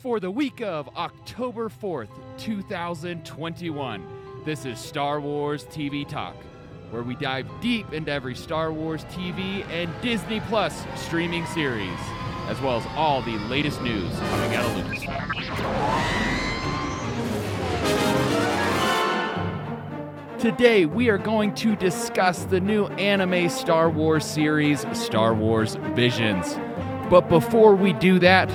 For the week of October 4th, 2021, this is Star Wars TV Talk, where we dive deep into every Star Wars TV and Disney Plus streaming series, as well as all the latest news coming out of Lucasfilm. Today, we are going to discuss the new anime Star Wars series, Star Wars Visions. But before we do that,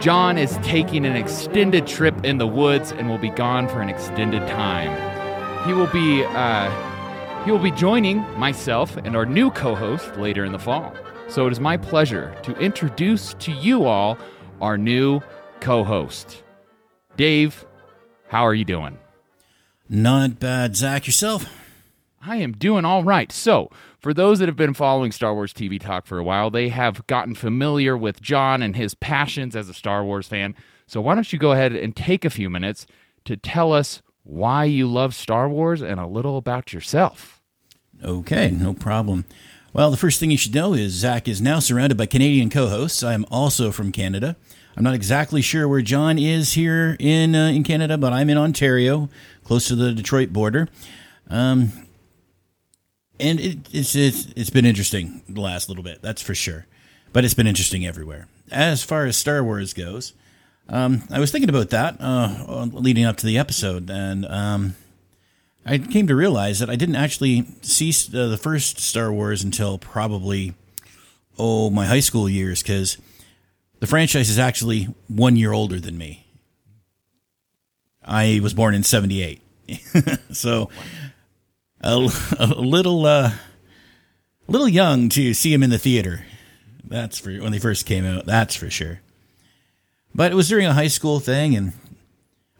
John is taking an extended trip in the woods and will be gone for an extended time. He will be uh, he will be joining myself and our new co-host later in the fall. So it is my pleasure to introduce to you all our new co-host. Dave, how are you doing? Not bad. Zach, yourself? I am doing all right. So, for those that have been following Star Wars TV Talk for a while, they have gotten familiar with John and his passions as a Star Wars fan. So, why don't you go ahead and take a few minutes to tell us why you love Star Wars and a little about yourself? Okay, no problem. Well, the first thing you should know is Zach is now surrounded by Canadian co hosts. I am also from Canada. I'm not exactly sure where John is here in uh, in Canada, but I'm in Ontario, close to the Detroit border. Um, and it, it's, it's it's been interesting the last little bit, that's for sure. But it's been interesting everywhere. As far as Star Wars goes, um, I was thinking about that uh, leading up to the episode, and um, I came to realize that I didn't actually see uh, the first Star Wars until probably oh my high school years because the franchise is actually one year older than me. I was born in 78. so a, a little uh, little young to see him in the theater. That's for when they first came out. That's for sure. But it was during a high school thing, and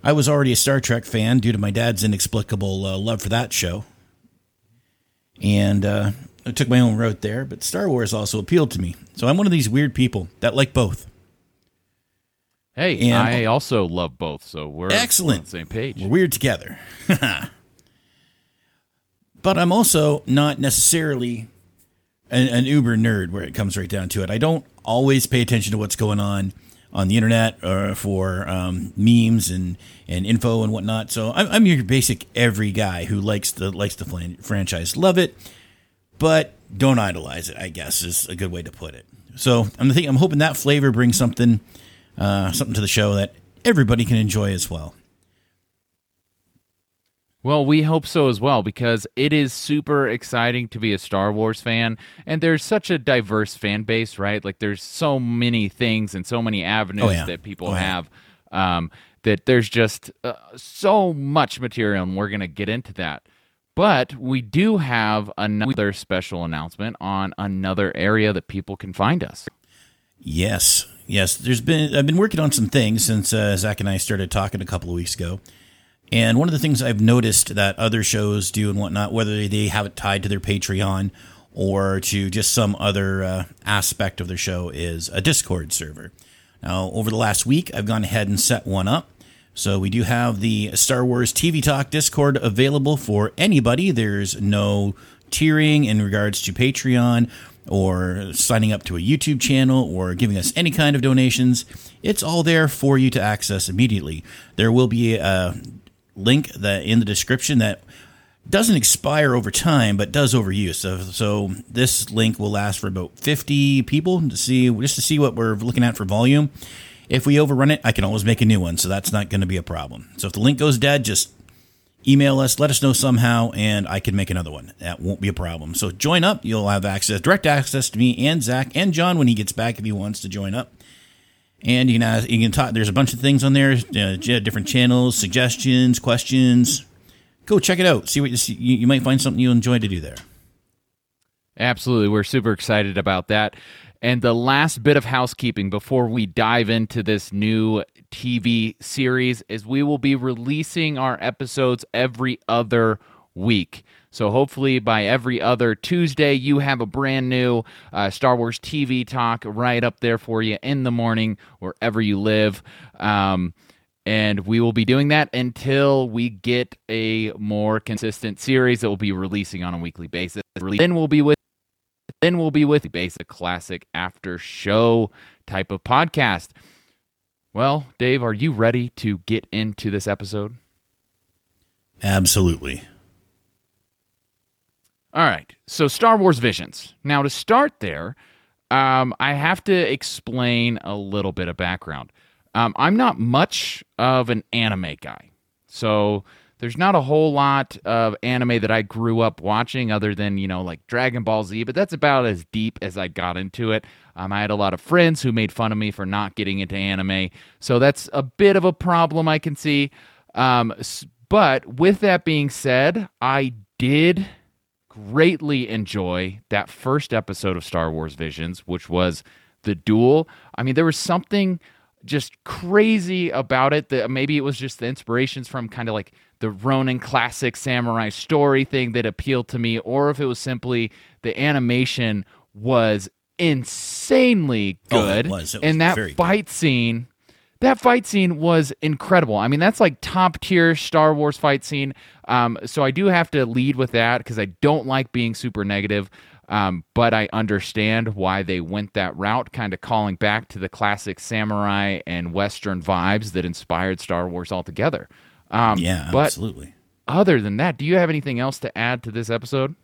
I was already a Star Trek fan due to my dad's inexplicable uh, love for that show. And uh, I took my own route there, but Star Wars also appealed to me. So I'm one of these weird people that like both. Hey, and I also love both, so we're excellent. on the same page. We're weird together. but I'm also not necessarily an, an, uber nerd where it comes right down to it. I don't always pay attention to what's going on on the internet or for um, memes and, and info and whatnot. So I'm, I'm your basic every guy who likes the likes the franchise, love it, but don't idolize it. I guess is a good way to put it. So I'm thinking, I'm hoping that flavor brings something uh, something to the show that everybody can enjoy as well. Well, we hope so as well because it is super exciting to be a Star Wars fan. And there's such a diverse fan base, right? Like, there's so many things and so many avenues oh, yeah. that people oh, have um, that there's just uh, so much material, and we're going to get into that. But we do have another special announcement on another area that people can find us. Yes, yes. There's been I've been working on some things since uh, Zach and I started talking a couple of weeks ago, and one of the things I've noticed that other shows do and whatnot, whether they have it tied to their Patreon or to just some other uh, aspect of their show, is a Discord server. Now, over the last week, I've gone ahead and set one up. So we do have the Star Wars TV Talk Discord available for anybody. There's no tiering in regards to Patreon or signing up to a YouTube channel or giving us any kind of donations. It's all there for you to access immediately. There will be a link that in the description that doesn't expire over time, but does overuse. So, so this link will last for about 50 people to see just to see what we're looking at for volume. If we overrun it, I can always make a new one, so that's not going to be a problem. So if the link goes dead, just email us, let us know somehow, and I can make another one. That won't be a problem. So join up. You'll have access, direct access to me and Zach and John when he gets back if he wants to join up. And you can ask, you can talk. There's a bunch of things on there, different channels, suggestions, questions. Go check it out. See what you, see. you might find something you enjoy to do there. Absolutely, we're super excited about that. And the last bit of housekeeping before we dive into this new TV series is we will be releasing our episodes every other week. So hopefully by every other Tuesday, you have a brand new uh, Star Wars TV talk right up there for you in the morning, wherever you live. Um, and we will be doing that until we get a more consistent series that will be releasing on a weekly basis. Then we'll be with then we'll be with basic classic after show type of podcast. Well, Dave, are you ready to get into this episode? Absolutely. All right. So, Star Wars Visions. Now, to start there, um, I have to explain a little bit of background. Um, I'm not much of an anime guy. So, there's not a whole lot of anime that I grew up watching other than, you know, like Dragon Ball Z, but that's about as deep as I got into it. Um, I had a lot of friends who made fun of me for not getting into anime. So that's a bit of a problem I can see. Um, but with that being said, I did greatly enjoy that first episode of Star Wars Visions, which was the duel. I mean, there was something just crazy about it that maybe it was just the inspirations from kind of like the Ronin classic samurai story thing that appealed to me, or if it was simply the animation was insanely good. Oh, it was. It was and that fight scene, that fight scene was incredible. I mean, that's like top tier Star Wars fight scene. Um, so I do have to lead with that because I don't like being super negative. Um, but I understand why they went that route, kind of calling back to the classic samurai and Western vibes that inspired Star Wars altogether. Um, Yeah, but absolutely. other than that, do you have anything else to add to this episode?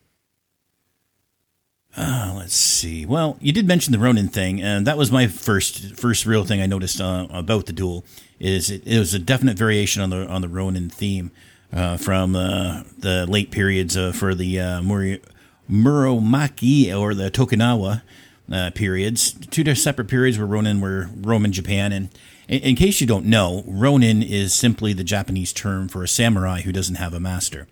Uh, let's see. Well, you did mention the Ronin thing, and that was my first first real thing I noticed uh, about the duel. Is it, it was a definite variation on the on the Ronin theme uh, from uh, the late periods uh, for the uh, Muri- Muromachi or the Tokugawa uh, periods. Two separate periods where Ronin were Roman Japan, and in, in case you don't know, Ronin is simply the Japanese term for a samurai who doesn't have a master.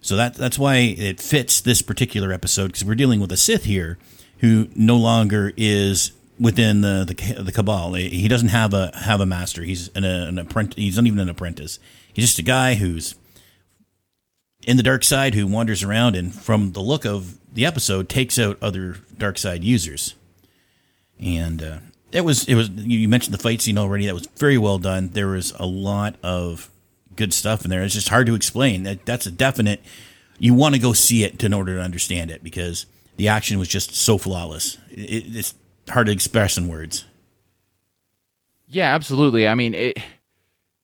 So that that's why it fits this particular episode because we're dealing with a Sith here who no longer is within the the, the cabal. He doesn't have a have a master. He's an, an apprentice. He's not even an apprentice. He's just a guy who's in the dark side who wanders around and from the look of the episode takes out other dark side users. And uh, it was it was you mentioned the fight scene already. That was very well done. There was a lot of good stuff in there. It's just hard to explain. That that's a definite. You want to go see it in order to understand it because the action was just so flawless. It, it's hard to express in words. Yeah, absolutely. I mean, it,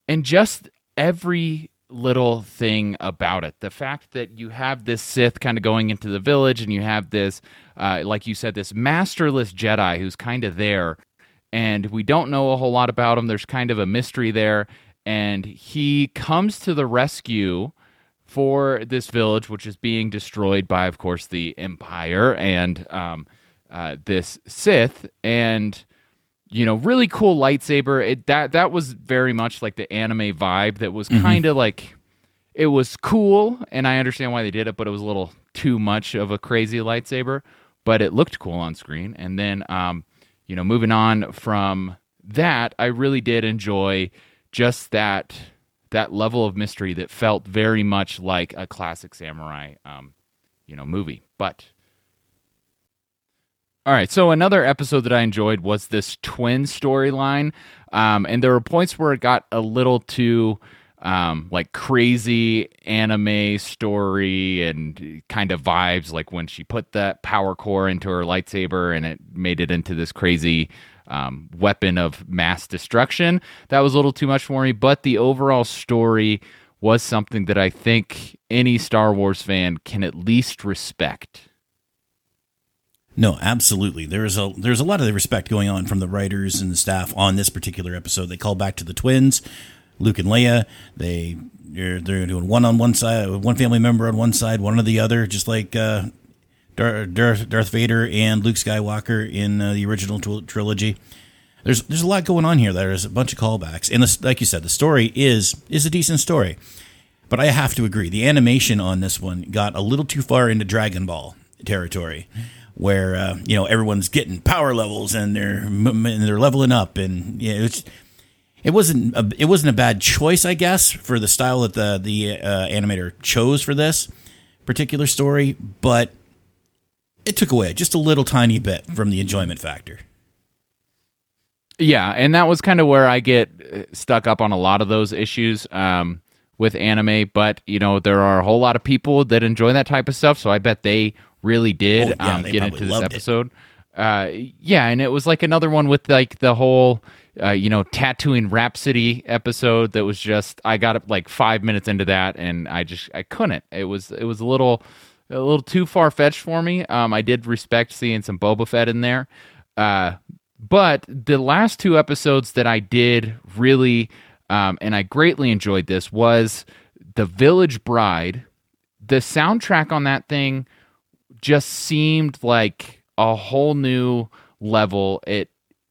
and just every little thing about it. The fact that you have this Sith kind of going into the village, and you have this, uh, like you said, this masterless Jedi who's kind of there, and we don't know a whole lot about him. There's kind of a mystery there, and he comes to the rescue for this village, which is being destroyed by, of course, the Empire and um, uh, this Sith, and you know, really cool lightsaber. It, that that was very much like the anime vibe. That was kind of like it was cool, and I understand why they did it, but it was a little too much of a crazy lightsaber. But it looked cool on screen. And then, um, you know, moving on from that, I really did enjoy just that that level of mystery that felt very much like a classic samurai, um, you know, movie. But all right, so another episode that I enjoyed was this twin storyline, um, and there were points where it got a little too um, like crazy anime story and kind of vibes, like when she put that power core into her lightsaber and it made it into this crazy um, weapon of mass destruction. That was a little too much for me, but the overall story was something that I think any Star Wars fan can at least respect. No, absolutely. There's a there's a lot of respect going on from the writers and the staff on this particular episode. They call back to the twins, Luke and Leia. They they're, they're doing one on one side, one family member on one side, one on the other, just like uh, Darth, Darth, Vader and Luke Skywalker in uh, the original tr- trilogy. There's there's a lot going on here. There's a bunch of callbacks, and this, like you said, the story is is a decent story. But I have to agree, the animation on this one got a little too far into Dragon Ball territory, where uh, you know everyone's getting power levels and they're and they're leveling up, and yeah, it's it wasn't a, it wasn't a bad choice, I guess, for the style that the the uh, animator chose for this particular story, but it took away just a little tiny bit from the enjoyment factor. Yeah, and that was kind of where I get uh, stuck up on a lot of those issues um, with anime. But you know, there are a whole lot of people that enjoy that type of stuff, so I bet they really did Oh, yeah, um, they get into this episode. Uh, yeah, and it was like another one with like the whole uh, you know, Tatooine Rhapsody episode that was just I got like five minutes into that and I just I couldn't. It was it was a little a little too far fetched for me. Um, I did respect seeing some Boba Fett in there, uh, but the last two episodes that I did really, um, and I greatly enjoyed this was the Village Bride. The soundtrack on that thing just seemed like a whole new level. It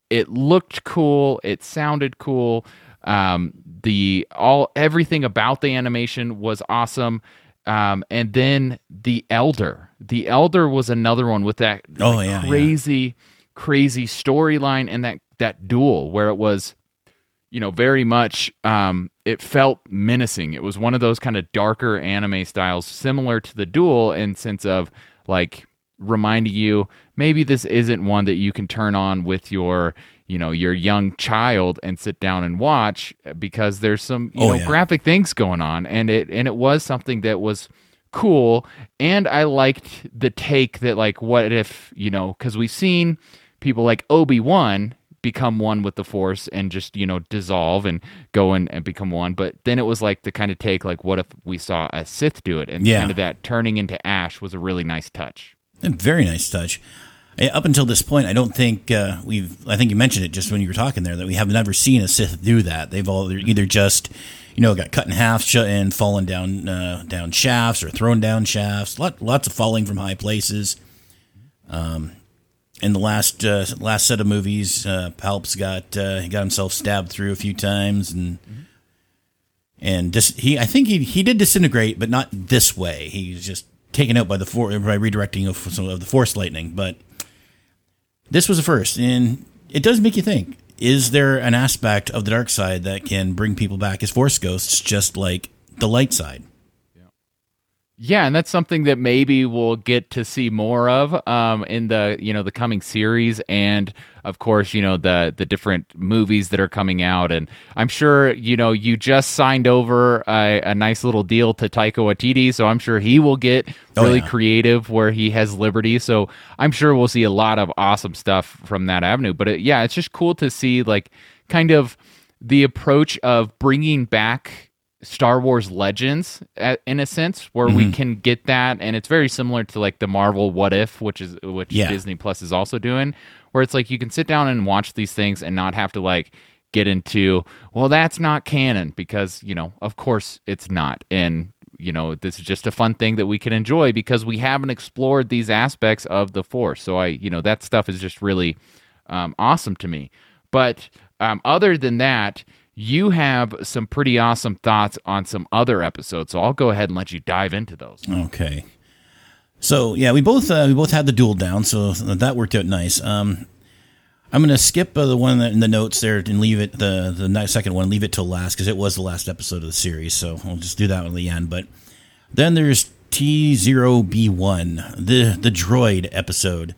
it looked cool. It sounded cool. Um, the all everything about the animation was awesome. Um, and then the Elder. The Elder was another one with that oh, yeah, crazy, yeah. crazy storyline and that that duel where it was, you know, very much. Um, it felt menacing. It was one of those kind of darker anime styles, similar to the duel in sense of like reminding you maybe this isn't one that you can turn on with your you know your young child and sit down and watch uh, because there's some you oh, know yeah. graphic things going on and it and it was something that was cool and I liked the take that like what if you know cuz we've seen people like Obi-Wan become one with the force and just you know dissolve and go and, and become one but then it was like the kind of take like what if we saw a sith do it and yeah. kind of that turning into ash was a really nice touch a very nice touch up until this point, I don't think uh, we've. I think you mentioned it just when you were talking there that we have never seen a Sith do that. They've all either just, you know, got cut in half and fallen down uh, down shafts or thrown down shafts. Lot, lots of falling from high places. Um, in the last uh, last set of movies, uh, Palps got uh, he got himself stabbed through a few times and. Mm-hmm. And dis- he, I think he he did disintegrate, but not this way. He was just taken out by the by redirecting of, of the force lightning. But this was a first, and it does make you think: Is there an aspect of the dark side that can bring people back as force ghosts, just like the light side? Yeah, and that's something that maybe we'll get to see more of um, in the you know the coming series, and of course you know the the different movies that are coming out. And I'm sure you know you just signed over a, a nice little deal to Taika Waititi, so I'm sure he will get oh, really oh, yeah. creative where he has liberty. So I'm sure we'll see a lot of awesome stuff from that avenue. But it, yeah, it's just cool to see like kind of the approach of bringing back Star Wars Legends in a sense where mm-hmm. we can get that and it's very similar to like the Marvel What If which is which yeah. Disney Plus is also doing where it's like you can sit down and watch these things and not have to like get into well that's not canon because you know of course it's not and you know this is just a fun thing that we can enjoy because we haven't explored these aspects of the force so i you know that stuff is just really um, awesome to me but um, other than that you have some pretty awesome thoughts on some other episodes, so I'll go ahead and let you dive into those. Okay. So yeah, we both uh, we both had the duel down, so that worked out nice. Um, I'm gonna skip uh, the one in the notes there and leave it the the second one, leave it till last because it was the last episode of the series. So I'll just do that one at the end. But then there's T0B1, the the droid episode.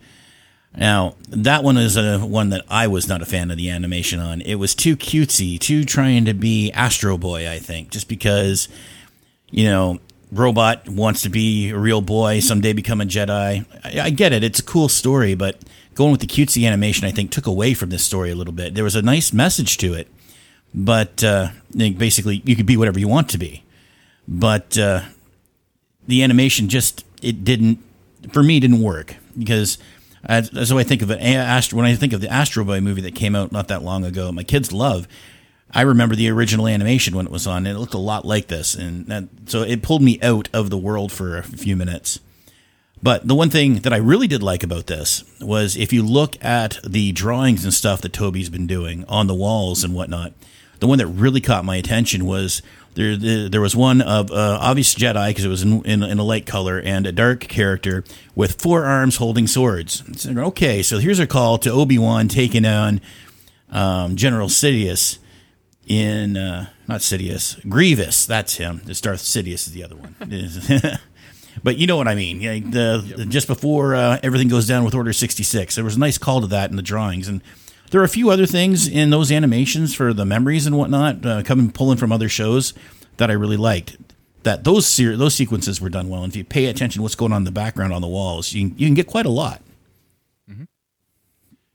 Now, that one is a one that I was not a fan of the animation on. It was too cutesy, too trying to be Astro Boy, I think, just because, you know, robot wants to be a real boy, someday become a Jedi. I, I get it. It's a cool story, but going with the cutesy animation, I think, took away from this story a little bit. There was a nice message to it, but uh, basically, you could be whatever you want to be. But uh, the animation just, it didn't, for me, didn't work because as, as I think of it, when I think of the Astro Boy movie that came out not that long ago, my kids love. I remember the original animation when it was on, and it looked a lot like this, and that, so it pulled me out of the world for a few minutes. But the one thing that I really did like about this was if you look at the drawings and stuff that Toby's been doing on the walls and whatnot, the one that really caught my attention was there, there was one of uh, obvious Jedi because it was in, in, in, a light color and a dark character with four arms holding swords. So, okay, so here's a call to Obi Wan taking on um, General Sidious in uh, not Sidious Grievous. That's him. This Darth Sidious is the other one. but you know what I mean. the, yep. Just before uh, everything goes down with Order sixty six, there was a nice call to that in the drawings and there are a few other things in those animations for the memories and whatnot, uh, coming pulling from other shows that I really liked. That those those sequences were done well. And if you pay attention to what's going on in the background on the walls, you can, you can get quite a lot.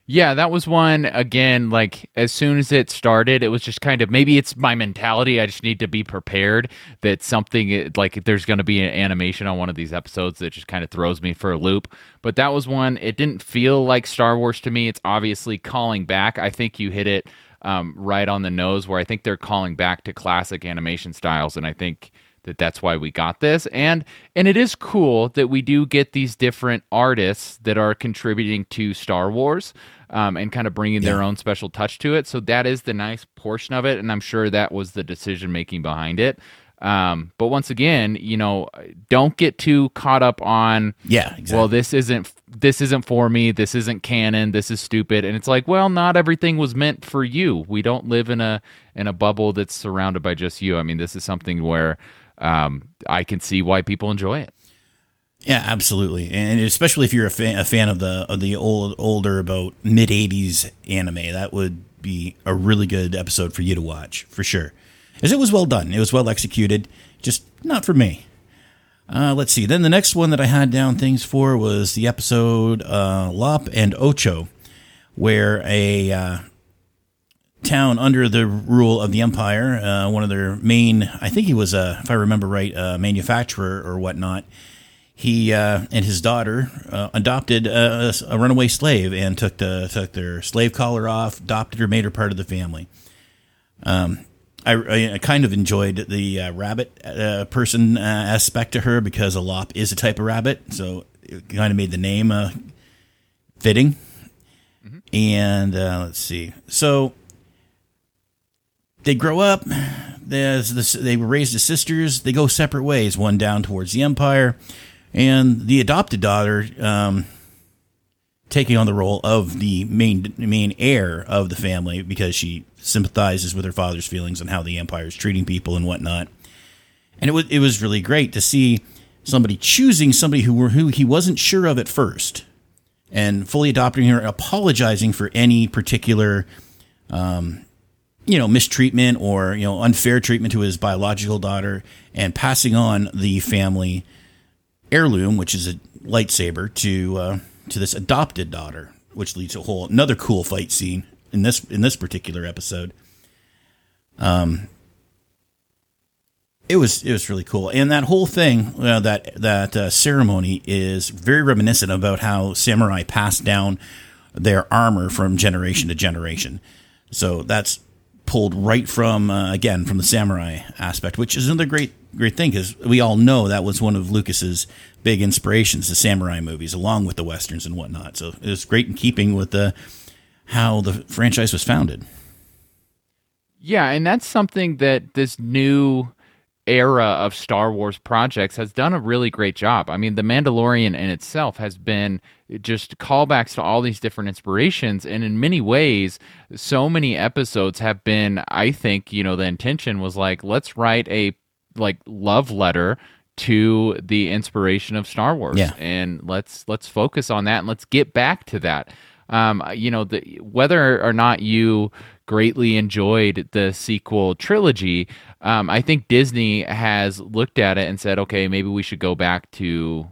Yeah, that was one again. Like as soon as it started, it was just kind of maybe it's my mentality. I just need to be prepared that something like there's going to be an animation on one of these episodes that just kind of throws me for a loop. But that was one. It didn't feel like Star Wars to me. It's obviously calling back. I think you hit it um, right on the nose. Where I think they're calling back to classic animation styles, and I think that that's why we got this and and it is cool that we do get these different artists that are contributing to Star Wars um, and kind of bringing yeah. their own special touch to it so that is the nice portion of it and I'm sure that was the decision making behind it um, but once again, you know, don't get too caught up on yeah, exactly. well, this isn't this isn't for me, this isn't canon, this is stupid. And it's like, well, not everything was meant for you. We don't live in a in a bubble that's surrounded by just you. I mean, this is something where um, I can see why people enjoy it. Yeah, absolutely, and especially if you're a fan, a fan of the of the old older about mid '80s anime, that would be a really good episode for you to watch for sure. As it was well done, it was well executed, just not for me. Uh, let's see. Then the next one that I had down things for was the episode uh, Lop and Ocho, where a uh, town under the rule of the empire. Uh, one of their main, I think he was a, if I remember right, a manufacturer or whatnot. He uh, and his daughter uh, adopted a, a, runaway slave and took the took their slave collar off, adopted her, made her part of the family. Um, I, I, kind of enjoyed the uh, rabbit uh, person uh, aspect to her because a lop is a type of rabbit, so it kind of made the name uh, fitting. Mm-hmm. And uh, let's see, so they grow up. This, they were raised as sisters. They go separate ways. One down towards the empire, and the adopted daughter um, taking on the role of the main main heir of the family because she sympathizes with her father's feelings and how the empire is treating people and whatnot. And it was it was really great to see somebody choosing somebody who were who he wasn't sure of at first, and fully adopting her, apologizing for any particular um, you know, mistreatment or, you know, unfair treatment to his biological daughter and passing on the family heirloom, which is a lightsaber, to uh, to this adopted daughter, which leads to a whole another cool fight scene in this in this particular episode. Um, it was it was really cool, and that whole thing, uh, that that uh, ceremony is very reminiscent about how samurai passed down their armor from generation to generation. So that's pulled right from uh, again from the samurai aspect, which is another great great thing because we all know that was one of Lucas's big inspirations, the samurai movies, along with the westerns and whatnot. So it was great in keeping with the how the franchise was founded. Yeah, and that's something that this new era of Star Wars projects has done a really great job. I mean, The Mandalorian in itself has been just callbacks to all these different inspirations. And in many ways, so many episodes have been, I think, you know, the intention was like, let's write a like love letter to the inspiration of Star Wars. Yeah. And let's let's focus on that and let's get back to that. Um, you know, the, whether or not you greatly enjoyed the sequel trilogy, um, I think Disney has looked at it and said, okay, maybe we should go back to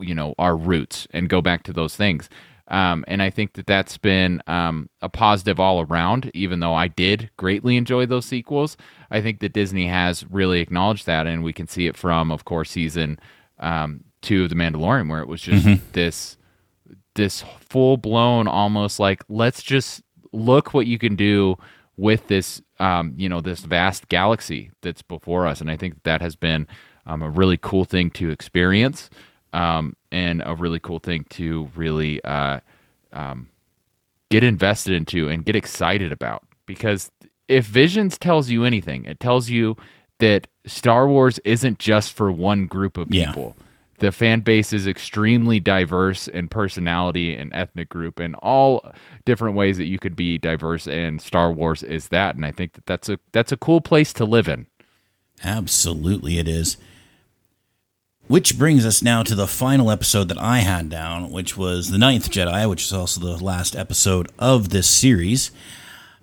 you know our roots and go back to those things. Um, and I think that that's been um, a positive all around. Even though I did greatly enjoy those sequels, I think that Disney has really acknowledged that, and we can see it from, of course, season um, two of The Mandalorian, where it was just mm-hmm. this this full blown, almost like let's just look what you can do with this, um, you know, this vast galaxy that's before us, and I think that has been um, a really cool thing to experience um, and a really cool thing to really uh, um, get invested into and get excited about. Because if Visions tells you anything, it tells you that Star Wars isn't just for one group of people. Yeah. The fan base is extremely diverse in personality and ethnic group and all different ways that you could be diverse and Star Wars is that and I think that that's a that's a cool place to live in. Absolutely it is. Which brings us now to the final episode that I had down, which was The Ninth Jedi, which is also the last episode of this series.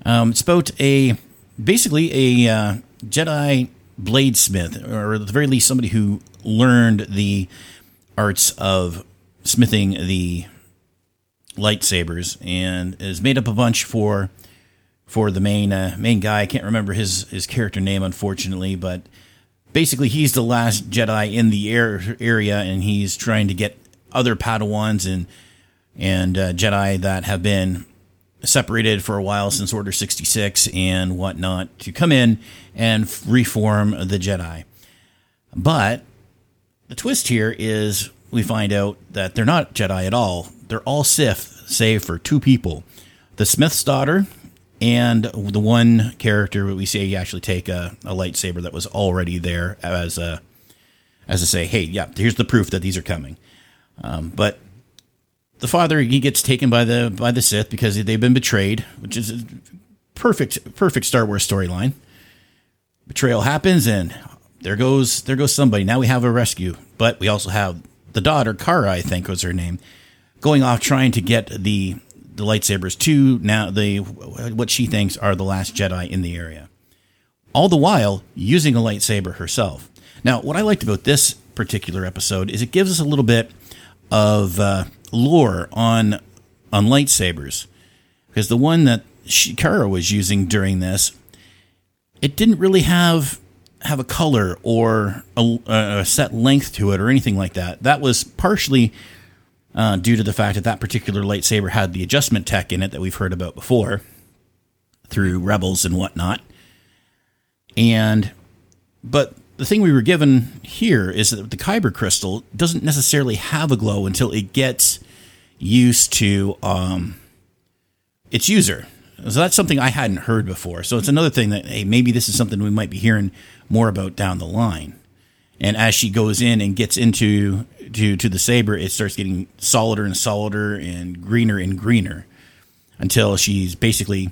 Um, it's about a basically a uh, Jedi bladesmith, or at the very least, somebody who learned the arts of smithing the lightsabers and is made up a bunch for for the main uh, main guy. I can't remember his his character name, unfortunately, but basically he's the last Jedi in the air, area, and he's trying to get other Padawans and and uh, Jedi that have been separated for a while since Order 66 and whatnot to come in and reform the Jedi. But the twist here is we find out that they're not Jedi at all. They're all Sith, save for two people the Smith's daughter and the one character we see actually take a, a lightsaber that was already there as a as to say, hey, yeah, here's the proof that these are coming. Um, but the father he gets taken by the by the Sith because they've been betrayed, which is a perfect perfect Star Wars storyline. Betrayal happens, and there goes there goes somebody. Now we have a rescue, but we also have the daughter Kara, I think was her name, going off trying to get the the lightsabers to now the what she thinks are the last Jedi in the area. All the while using a lightsaber herself. Now, what I liked about this particular episode is it gives us a little bit of uh, lore on on lightsabers because the one that Shikara was using during this, it didn't really have have a color or a, a, set length to it or anything like that. That was partially uh, due to the fact that that particular lightsaber had the adjustment tech in it that we've heard about before through Rebels and whatnot. And but the thing we were given here is that the kyber crystal doesn't necessarily have a glow until it gets used to um, its user. So that's something I hadn't heard before. So it's another thing that hey, maybe this is something we might be hearing more about down the line. And as she goes in and gets into to to the saber, it starts getting solider and solider and greener and greener until she's basically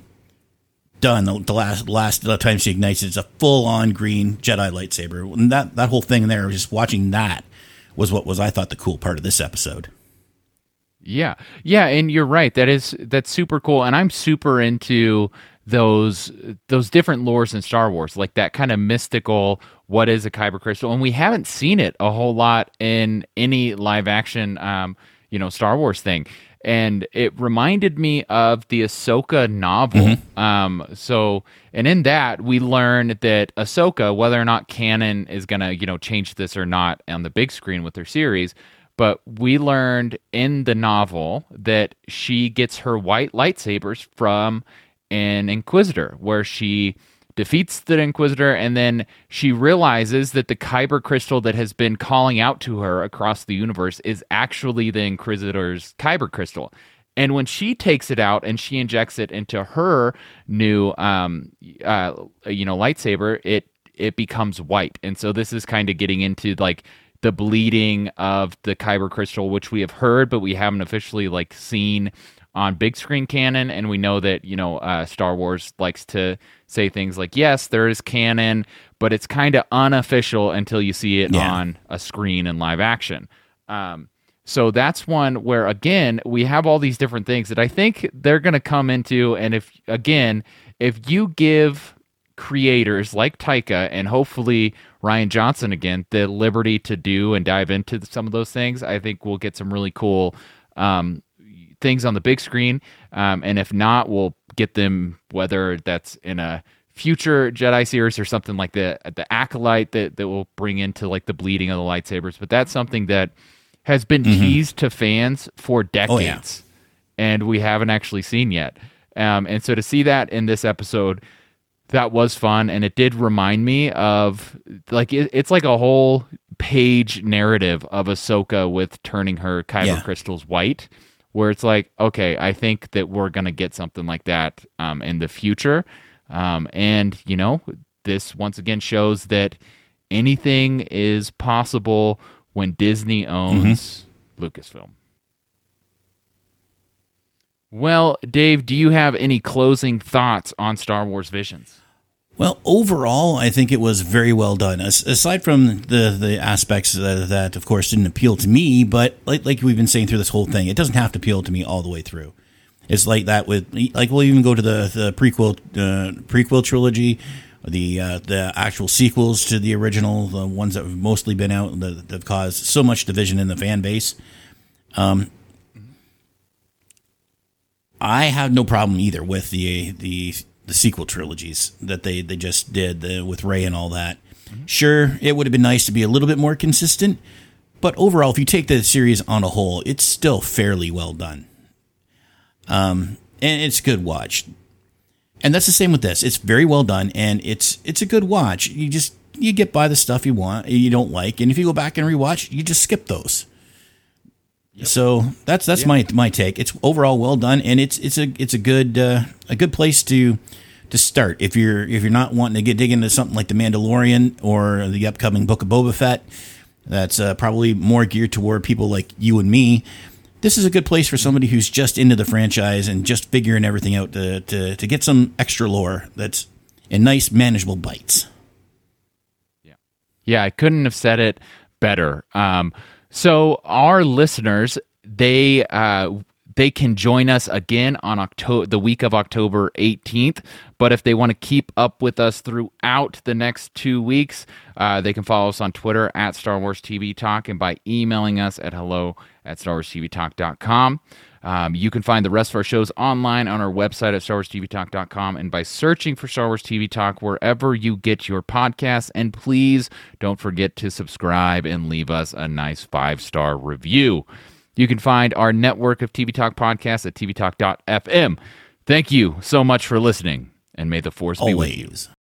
done. The, the last last time she ignites it, it's a full on green Jedi lightsaber. And that that whole thing there, just watching that, was what was I thought the cool part of this episode. Yeah, yeah, and you're right. That is that's super cool, and I'm super into those those different lores in Star Wars, like that kind of mystical. What is a kyber crystal? And we haven't seen it a whole lot in any live action, um, you know, Star Wars thing and it reminded me of the Ahsoka novel. Mm-hmm. Um, so, and in that we learned that Ahsoka, whether or not canon is gonna, you know, change this or not on the big screen with her series, but we learned in the novel that she gets her white lightsabers from an Inquisitor, where she defeats the Inquisitor, and then she realizes that the Kyber crystal that has been calling out to her across the universe is actually the Inquisitor's Kyber crystal. And when she takes it out and she injects it into her new, um, uh, you know, lightsaber, it it becomes white. And so this is kind of getting into like the bleeding of the Kyber crystal, which we have heard, but we haven't officially like seen on big screen canon. And we know that you know uh, Star Wars likes to say things like, yes, there is canon, but it's kind of unofficial until you see it yeah. on a screen in live action. Um, so that's one where, again, we have all these different things that I think they're going to come into. And if, again, if you give creators like Taika and hopefully Rian Johnson again the liberty to do and dive into some of those things, I think we'll get some really cool um, things on the big screen. Um, and if not, we'll get them whether that's in a future Jedi series or something like the the acolyte that that will bring into like the bleeding of the lightsabers. But that's something that has been mm-hmm. teased to fans for decades, oh, yeah. and we haven't actually seen yet. Um, and so to see that in this episode, that was fun, and it did remind me of like it, it's like a whole page narrative of Ahsoka with turning her kyber yeah. crystals white where it's like, okay, I think that we're going to get something like that um, in the future. Um, and, you know, this once again shows that anything is possible when Disney owns mm-hmm. Lucasfilm. Well, Dave, do you have any closing thoughts on Star Wars Visions? Well, overall, I think it was very well done. As, aside from the the aspects that, that, of course, didn't appeal to me, but like like we've been saying through this whole thing, it doesn't have to appeal to me all the way through. It's like that with like we'll even go to the the prequel uh, prequel trilogy, the uh, the actual sequels to the original, the ones that have mostly been out that have caused so much division in the fan base. Um, I have no problem either with the the the sequel trilogies that they they just did the, with Rey and all that. Sure, it would have been nice to be a little bit more consistent, but overall, if you take the series on a whole, it's still fairly well done. Um, and it's a good watch. And that's the same with this. It's very well done, and it's it's a good watch. You just you get by the stuff you want, you don't like, and if you go back and rewatch, you just skip those. So that's that's my my take. It's overall well done, and it's it's a it's a good uh, a good place to to start if you're if you're not wanting to get dig into something like the Mandalorian or the upcoming Book of Boba Fett. That's uh, probably more geared toward people like you and me. This is a good place for somebody who's just into the franchise and just figuring everything out to to, to get some extra lore that's in nice manageable bites. Yeah, yeah, I couldn't have said it better. Um, so our listeners, they uh, they can join us again on October, the week of October 18th. But if they want to keep up with us throughout the next two weeks, uh, they can follow us on Twitter at Star Wars TV Talk and by emailing us at hello at StarWarsTVTalk.com. Um, you can find the rest of our shows online on our website at StarWarsTVTalk.com and by searching for Star Wars TV Talk wherever you get your podcasts. And please don't forget to subscribe and leave us a nice five star review. You can find our network of TV Talk podcasts at tvtalk.fm. Thank you so much for listening, and may the force be with you. Always.